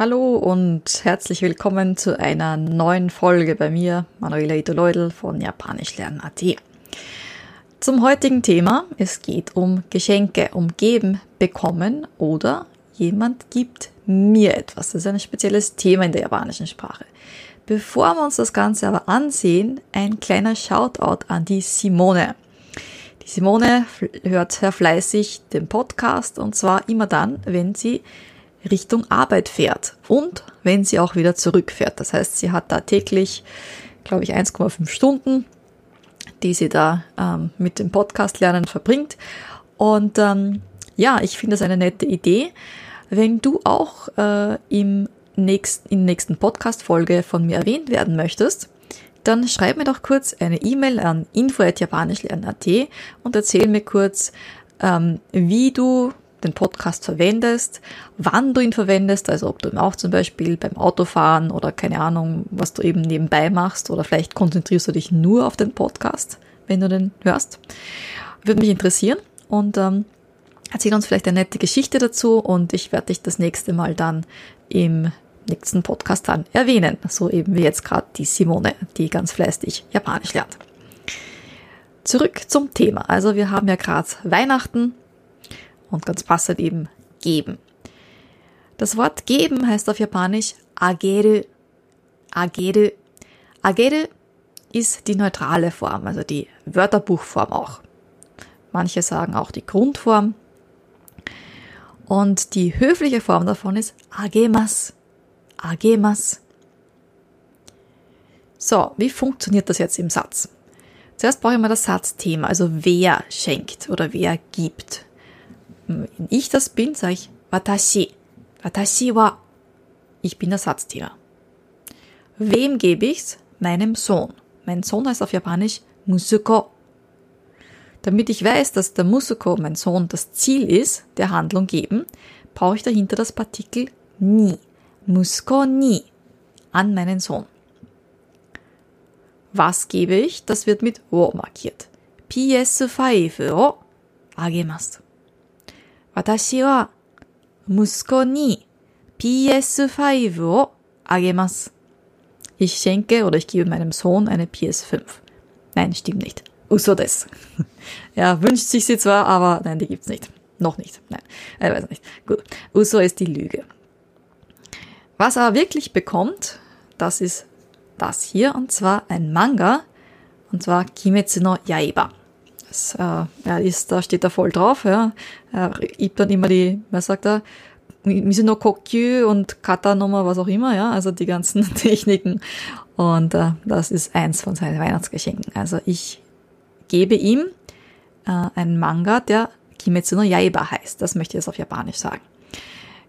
Hallo und herzlich willkommen zu einer neuen Folge bei mir, Manuela Ito von Japanischlernen.at. Zum heutigen Thema, es geht um Geschenke, um geben, bekommen oder jemand gibt mir etwas. Das ist ein spezielles Thema in der japanischen Sprache. Bevor wir uns das Ganze aber ansehen, ein kleiner Shoutout an die Simone. Die Simone hört sehr fleißig den Podcast und zwar immer dann, wenn sie Richtung Arbeit fährt und wenn sie auch wieder zurückfährt. Das heißt, sie hat da täglich, glaube ich, 1,5 Stunden, die sie da ähm, mit dem Podcast lernen verbringt. Und ähm, ja, ich finde das eine nette Idee. Wenn du auch äh, im nächsten, in der nächsten Podcast-Folge von mir erwähnt werden möchtest, dann schreib mir doch kurz eine E-Mail an info.japanischlernen.at und erzähl mir kurz, ähm, wie du den Podcast verwendest, wann du ihn verwendest, also ob du ihn auch zum Beispiel beim Autofahren oder keine Ahnung, was du eben nebenbei machst oder vielleicht konzentrierst du dich nur auf den Podcast, wenn du den hörst. Würde mich interessieren und ähm, erzähl uns vielleicht eine nette Geschichte dazu und ich werde dich das nächste Mal dann im nächsten Podcast dann erwähnen, so eben wie jetzt gerade die Simone, die ganz fleißig Japanisch lernt. Zurück zum Thema. Also wir haben ja gerade Weihnachten und ganz passend eben geben. Das Wort geben heißt auf Japanisch ageru. Ageru. Ageru ist die neutrale Form, also die Wörterbuchform auch. Manche sagen auch die Grundform. Und die höfliche Form davon ist agemas. Agemas. So, wie funktioniert das jetzt im Satz? Zuerst brauche ich mal das Satzthema, also wer schenkt oder wer gibt wenn ich das bin, sage ich Watashi. Watashi wa. Ich bin Ersatztier. Wem gebe ich's? Meinem Sohn. Mein Sohn heißt auf Japanisch Musuko. Damit ich weiß, dass der Musuko, mein Sohn, das Ziel ist, der Handlung geben, brauche ich dahinter das Partikel ni. Musuko ni. An meinen Sohn. Was gebe ich? Das wird mit wo markiert. PS5 o agemasu. 私は息子に PS5 をあげます。Ich schenke oder ich gebe meinem Sohn eine PS5. Nein, stimmt nicht. Uso des. ja, wünscht sich sie zwar, aber nein, die gibt's nicht. Noch nicht. Nein, ich weiß nicht. Gut. Uso ist die Lüge. Was er wirklich bekommt, das ist das hier, und zwar ein Manga, und zwar Kimetsu no Yaiba. Das, äh, ja, ist, da steht er voll drauf, ja. Er übt dann immer die, was sagt er, Mizuno Kokyu und Kata Nummer, was auch immer, ja, also die ganzen Techniken. Und äh, das ist eins von seinen Weihnachtsgeschenken. Also ich gebe ihm äh, einen Manga, der Kimetsu no Yaiba heißt. Das möchte ich jetzt auf Japanisch sagen.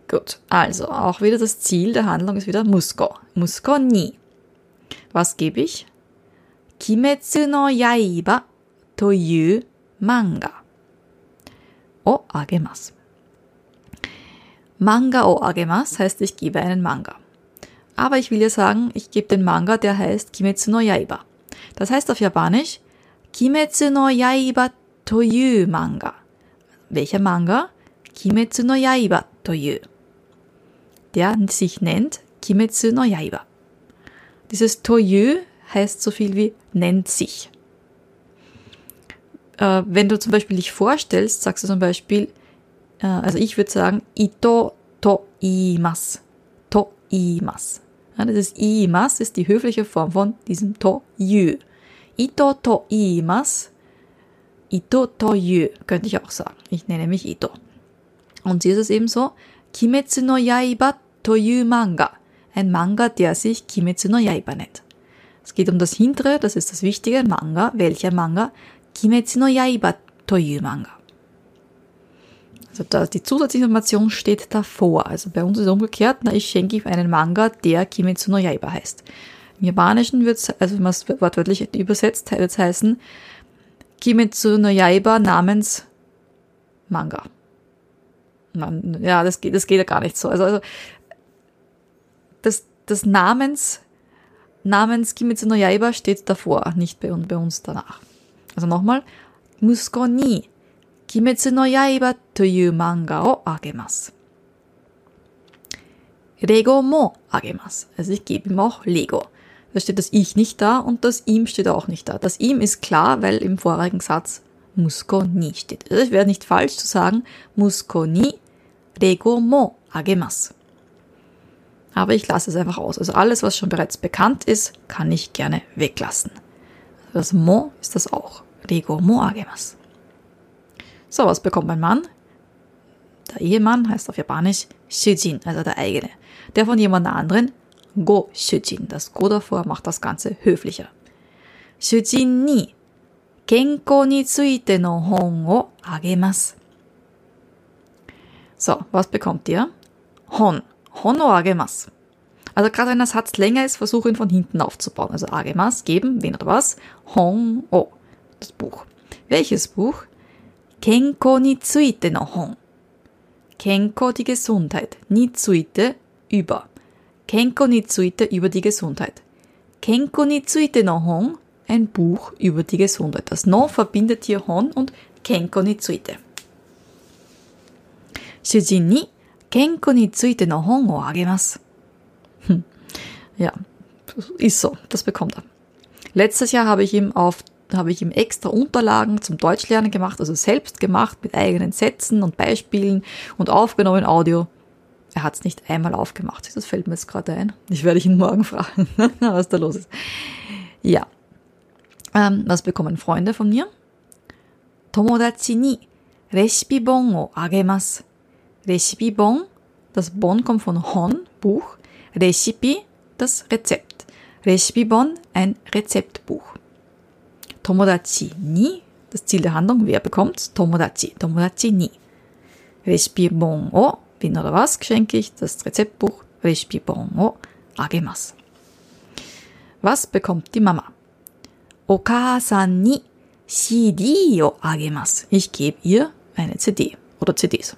Gut, also auch wieder das Ziel der Handlung ist wieder Musko. Musko ni. Was gebe ich? Kimetsu no Yaiba という漫画をあげます。Manga o agemas heißt, ich gebe einen Manga. Aber ich will ja sagen, ich gebe den Manga, der heißt Kimetsu no Yaiba. Das heißt auf Japanisch Kimetsu no Yaiba toyu Manga. Welcher Manga? Kimetsu no Yaiba toyu. Der sich nennt Kimetsu no Yaiba. Dieses toyu heißt so viel wie nennt sich äh, wenn du zum Beispiel dich vorstellst, sagst du zum Beispiel, äh, also ich würde sagen, ito to imas. To imas. Ja, das ist imas ist die höfliche Form von diesem to yu. Ito to imas. Ito to yu könnte ich auch sagen. Ich nenne mich Ito. Und hier ist es eben so, Kimetsu no Yaiba to yu Manga. Ein Manga, der sich Kimetsu no Yaiba nennt. Es geht um das hintere, das ist das Wichtige, Manga. Welcher Manga? 鬼滅の刃という漫画. Also da, die Zusatzinformation steht davor. Also bei uns ist es umgekehrt, na, ich schenke ihm einen Manga, der Kimetsu no Yaiba heißt. Im Japanischen wird es, also wenn man es wortwörtlich übersetzt, wird es heißen Kimetsu no Yaiba namens Manga. Man, ja, das geht, das geht ja gar nicht so. Also, also das, das Namens, Namens Kimetsu no Yaiba steht davor, nicht bei, bei uns danach. Also nochmal, 息子に鬼滅の刃という漫画をあげます。 Lego mo agemasu. Also ich gebe ihm auch Lego. Da steht das Ich nicht da und das ihm steht auch nicht da. Das ihm ist klar, weil im vorigen Satz Musko ni steht. Also es wäre nicht falsch zu sagen Musko ni Lego mo agemasu. Aber ich lasse es einfach aus. Also alles, was schon bereits bekannt ist, kann ich gerne weglassen. Das Mo ist das auch. Lego mo agemasu. So, was bekommt mein Mann? Der Ehemann heißt auf Japanisch Shujin, also der eigene. Der von jemand anderen Go Shujin. Das Go davor macht das Ganze höflicher. Shujin ni Kenko ni tsuite no hon o agemasu. So, was bekommt ihr? Hon. Hon o agemasu. Also gerade wenn der Satz länger ist, versuche ihn von hinten aufzubauen. Also agemas, geben, wen oder was. Hon o, das Buch. Welches Buch? Kenko ni tsuite no hon. Kenko die Gesundheit. Ni tsuite über. Kenko ni tsuite über die Gesundheit. Kenko ni tsuite no hon ein Buch über die Gesundheit. Das No verbindet hier Hon und Kenko ni tsuite. Shujin ni Kenko ni tsuite no hon o agemasu. Hm. Ja, ist so, das bekommt er. Letztes Jahr habe ich ihm auf habe ich ihm extra Unterlagen zum Deutschlernen gemacht, also selbst gemacht mit eigenen Sätzen und Beispielen und aufgenommen Audio. Er hat es nicht einmal aufgemacht. Das fällt mir jetzt gerade ein. Ich werde ihn morgen fragen, was da los ist. Ja. Ähm, was bekommen Freunde von mir? Tomodachi ni Recipe-bon o agemasu. Recipe-bon, das Bon kommt von Hon, Buch. Recipe, das Rezept. Recipe-bon, ein Rezeptbuch. Tomodachi ni, das Ziel der Handlung, wer bekommt? Tomodachi, Tomodachi ni. Recipe-bon o, wen oder was schenke ich? Das Rezeptbuch. Recipe-bon o agemasu. Was bekommt die Mama? Okasan ni CD o agemasu. Ich gebe ihr eine CD oder CDs.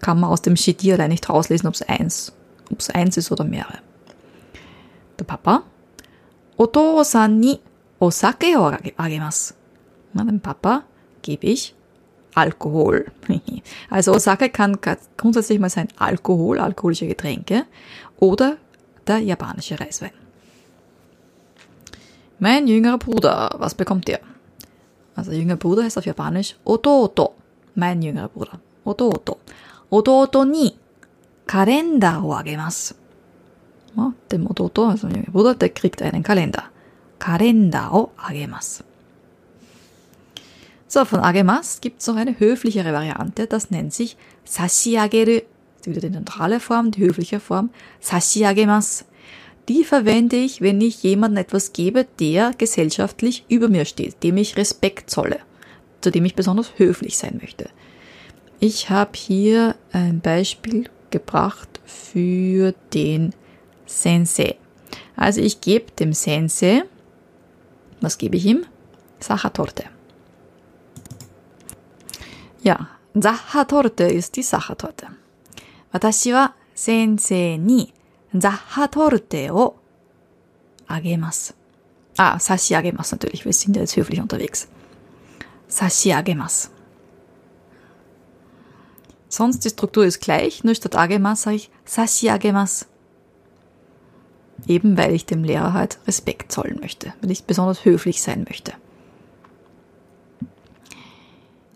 Kann man aus dem CD allein nicht rauslesen, ob es eins, ob es eins ist oder mehrere. Der Papa. Otosan ni osake o agemasu. Dem Papa gebe ich Alkohol. Also Osake kann grundsätzlich mal sein Alkohol, alkoholische Getränke oder der japanische Reiswein. Mein jüngerer Bruder, was bekommt der? Also jüngerer Bruder heißt auf Japanisch Ototo. Mein jüngerer Bruder. Ototo. Ototo ni Kalender o agemasu. Ja, dem Ototo, also jüngerer Bruder, der kriegt einen Kalender. Kalender o agemasu. So, von agemas gibt es noch eine höflichere Variante, das nennt sich sashiageru. Das ist wieder die neutrale Form, die höfliche Form. Sashiagemas. Die verwende ich, wenn ich jemandem etwas gebe, der gesellschaftlich über mir steht, dem ich Respekt zolle, zu dem ich besonders höflich sein möchte. Ich habe hier ein Beispiel gebracht für den Sensei. Also ich gebe dem Sensei, was gebe ich ihm? Sachertorte. Ja, Sachertorte ist die Sachertorte. 私は先生にザッハトルテをあげます。Ah, 差し上げます natürlich. Wir sind jetzt höflich unterwegs. 差し上げます。 Sonst die Struktur ist gleich, nur statt agemas sage ich sashiagemas. Eben weil ich dem Lehrer halt Respekt zollen möchte, weil ich besonders höflich sein möchte.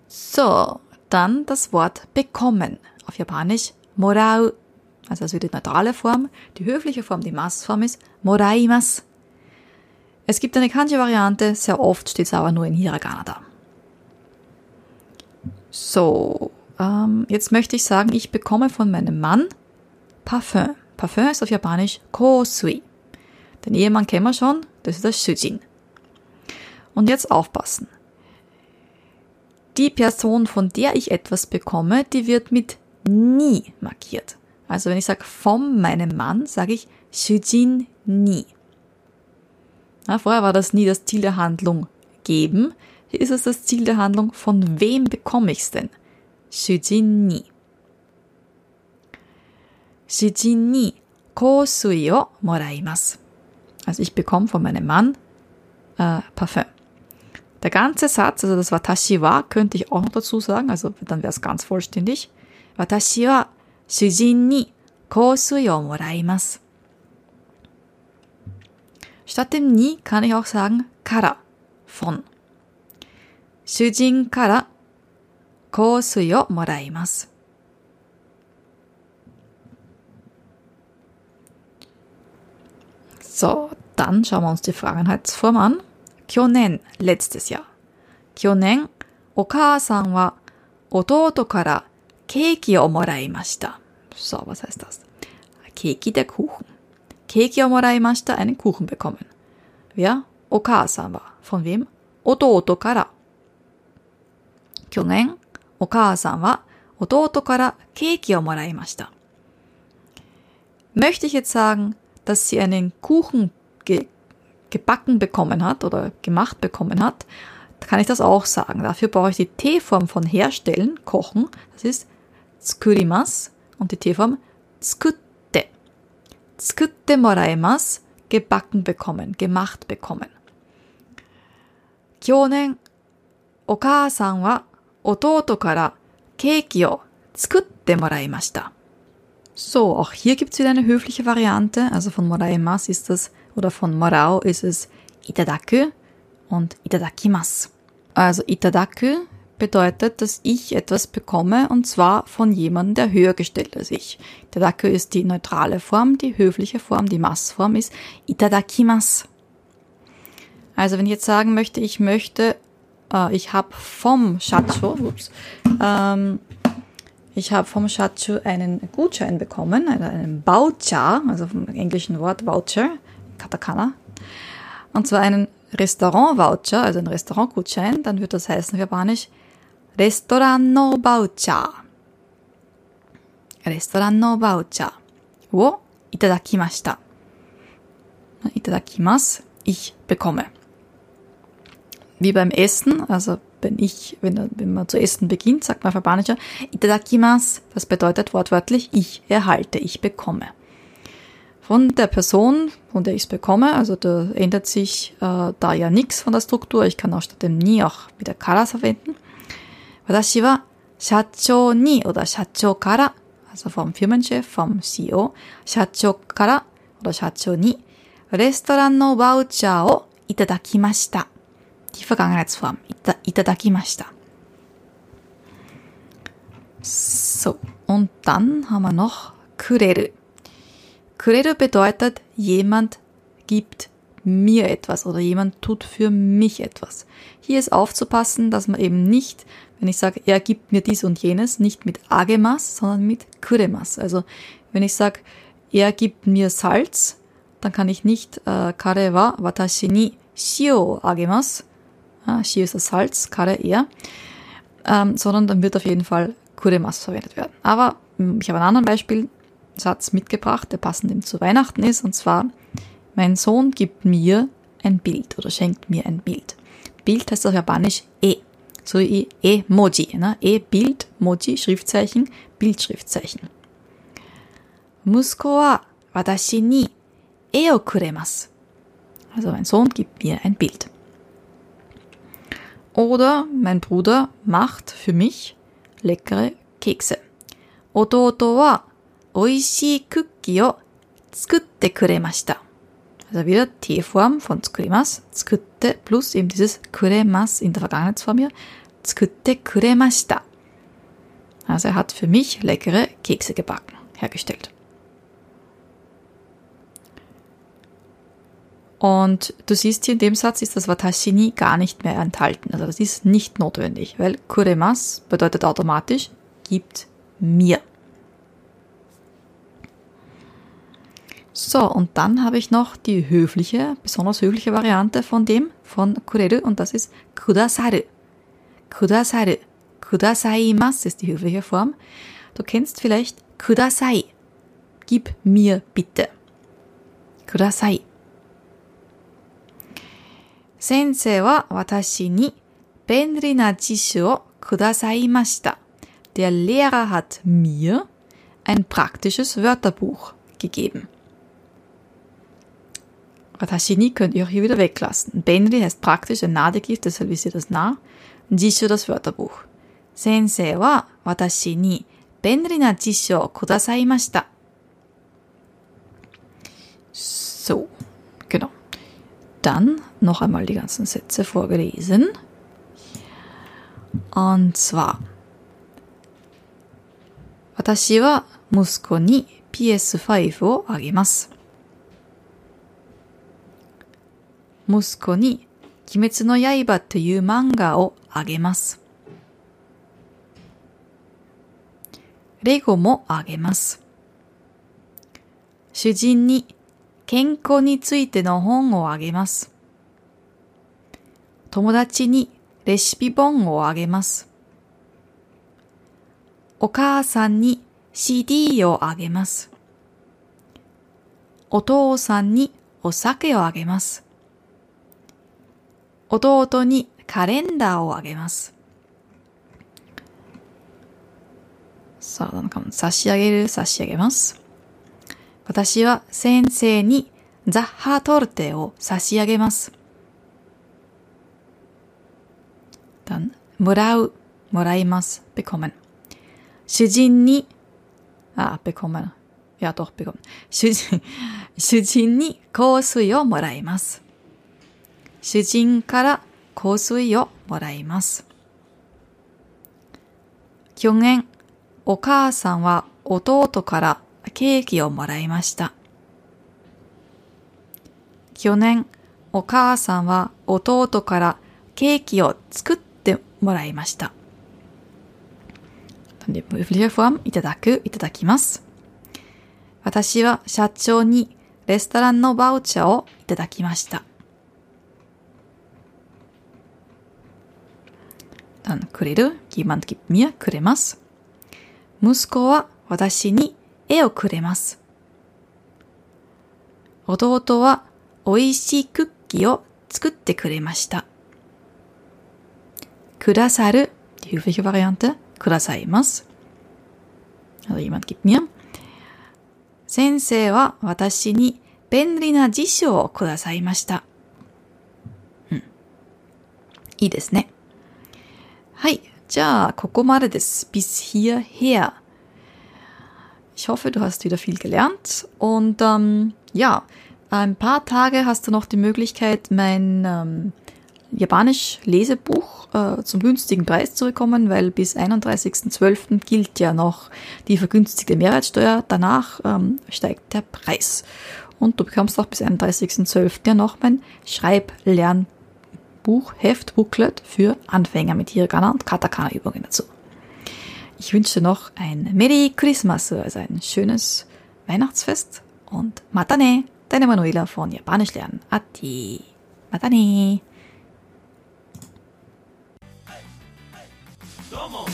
So, dann das Wort bekommen. Auf Japanisch morau. Also das die neutrale Form. Die höfliche Form, die Massform ist moraimas. Es gibt eine Kanji-Variante, sehr oft steht es aber nur in Hiragana da. So, ähm, jetzt möchte ich sagen, ich bekomme von meinem Mann Parfum. Parfum ist auf Japanisch Kosui. Den Ehemann kennen wir schon, das ist das Shujin. Und jetzt aufpassen. Die Person, von der ich etwas bekomme, die wird mit nie markiert. Also wenn ich sage von meinem Mann, sage ich Shujin ni. Na, vorher war das nie das Ziel der Handlung geben. Hier ist es das Ziel der Handlung, von wem bekomme 主人に。主人に香水をもらいます。Also ich bekomme von meinem Mann äh, Parfum. Der ganze Satz, also das war wa, könnte ich auch noch dazu sagen, also dann wäre es ganz vollständig. 私は主人に香水 wa shujin Statt dem に kann ich auch sagen から von. Shujin kara 香水をもらいます。So, dann schauen wir uns die Vergangenheitsform an. 去年、letztes Jahr. 去年、お母さんは弟からケーキをもらいました。So, was heißt das? Keki, der Kuchen. Keki をもらいました、einen Kuchen bekommen. Wer? お母さんは。von wem? 弟から。去年、お母さんは弟からケーキをもらいました。Möchte ich jetzt sagen, dass sie einen Kuchen ge gebacken bekommen hat oder gemacht bekommen hat, kann ich das auch sagen. Dafür brauche ich die T-Form von herstellen, kochen. Das ist tsukurimas und die T-Form tsukutte. Tsukutte moraimas, gebacken bekommen, gemacht bekommen. 去年、お母さんは 弟からケーキを作ってもらいました。So, auch hier gibt's wieder eine höfliche Variante. Also von moraimas ist das, oder von morao ist es itadaku und itadakimas. Also itadaku bedeutet, dass ich etwas bekomme und zwar von jemandem, der höher gestellt als ich. Itadaku ist die neutrale Form, die höfliche Form, die Massform ist itadakimas. Also wenn ich jetzt sagen möchte, ich möchte, äh, ich habe vom Shacho, ups, ähm, ich habe vom Shacho einen Gutschein bekommen, einen, einen Voucher, also vom englischen Wort Voucher, Katakana, und zwar einen Restaurant-Voucher, also ein Restaurantgutschein, dann wird das heißen auf Japanisch Restaurant no Voucher. Restaurant no Voucher. Wo? Itadakimashita. Itadakimasu. Ich bekomme. Wie beim Essen, also wenn ich, wenn, wenn man zu essen beginnt, sagt man auf Itadakimasu. Das bedeutet wortwörtlich ich erhalte, ich bekomme von der Person, von der ich es bekomme, also da ändert sich äh, da ja nichts von der Struktur. Ich kann auch statt dem ni auch wieder kara verwenden. Watashi wa shacho ni oder shacho kara, also vom Firmenchef, vom CEO, shacho kara oder shacho ni Restaurant no Voucher o itadakimashita. Die Vergangenheitsform, ita, itadakimashita. So, und dann haben wir noch kureru. Kureru bedeutet, jemand gibt mir etwas oder jemand tut für mich etwas. Hier ist aufzupassen, dass man eben nicht, wenn ich sage, er gibt mir dies und jenes, nicht mit agemas, sondern mit kuremas. Also wenn ich sage, er gibt mir Salz, dann kann ich nicht äh, kare wa watashi ni shio agemas. Ja, ist das Salz, kare er. Ähm, sondern dann wird auf jeden Fall kuremas verwendet werden. Aber ich habe einen anderen Beispiel. Satz mitgebracht, der passend eben zu Weihnachten ist, und zwar, mein Sohn gibt mir ein Bild oder schenkt mir ein Bild. Bild heißt auf Japanisch e, so wie e-moji, ne? e-Bild, Moji, Schriftzeichen, Bildschriftzeichen. Musko wa watashi ni e o. Also mein Sohn gibt mir ein Bild. Oder mein Bruder macht für mich leckere Kekse. Ototo wa 美味しいクッキーを作ってくれました。Also wieder T-Form von 作ります。作って plus eben dieses くれます in der Vergangenheitsform hier. 作ってくれました。Also er hat für mich leckere Kekse gebacken, hergestellt. Und du siehst hier in dem Satz ist das Watashi ni gar nicht mehr enthalten. Also das ist nicht notwendig, weil kuremas bedeutet automatisch gibt mir. So, und dann habe ich noch die höfliche, besonders höfliche Variante von dem, von kureru, und das ist kudasaru. Kudasaru. Kudasaimasu ist die höfliche Form. Du kennst vielleicht kudasai. Gib mir bitte. Kudasai. Sensei wa watashi ni benri na jishu o kudasaimashita. Der Lehrer hat mir ein praktisches Wörterbuch gegeben. Watashi ni könnt ihr auch hier wieder weglassen. Benri heißt praktisch ein Nadegift, deshalb ist ihr das nah. Jishu das Wörterbuch. Sensei wa watashi ni benri na jishu o kudasaimashita. So, genau. Dann noch einmal die ganzen Sätze vorgelesen. Und zwar, 私は息子に PS5 をあげます。息子に鬼滅の刃という漫画をあげます。レゴもあげます。主人に健康についての本をあげます。友達にレシピ本をあげます。お母さんに CD をあげます。お父さんにお酒をあげます。弟にカレンダーをあげます。さあ、なんか差し上げる、差し上げます。私は先生にザッハトルテを差し上げます。もらう、もらいます、bekommen。主人に、あ、bekommen。ja, doch, bekommen。主人、主人に香水をもらいます。主人から香水をもらいます。去年、お母さんは弟からケーキをもらいました。去年、お母さんは弟からケーキを作ってもらいました。いただく、いただきます。私は社長にレストランのバウチャーをいただきました。くれる？jemand gibt mir くれます。息子は私に絵をくれます。弟は美味しいクッキーを作ってくれました。くださる die höfliche Variante くださいます。Also jemand gibt mir 先生は私に便利な辞書をくださいました。うん。いいですね。はい。じゃあ、ここまでです。bis hierher. Ich hoffe, du hast wieder viel gelernt und ähm, ja, ein paar Tage hast du noch die Möglichkeit, mein ähm, Japanisch-Lesebuch äh, zum günstigen Preis zu bekommen, weil bis 31.12. gilt ja noch die vergünstigte Mehrwertsteuer. Danach ähm, steigt der Preis. Und du bekommst auch bis 31.12. ja noch mein Schreiblernbuch, Heft, Booklet für Anfänger mit Hiragana und Katakana-Übungen dazu. Ich wünsche noch ein Merry Christmas, also ein schönes Weihnachtsfest und Matane, deine Manuela von Japanisch lernen. Ati. Matane. Domo.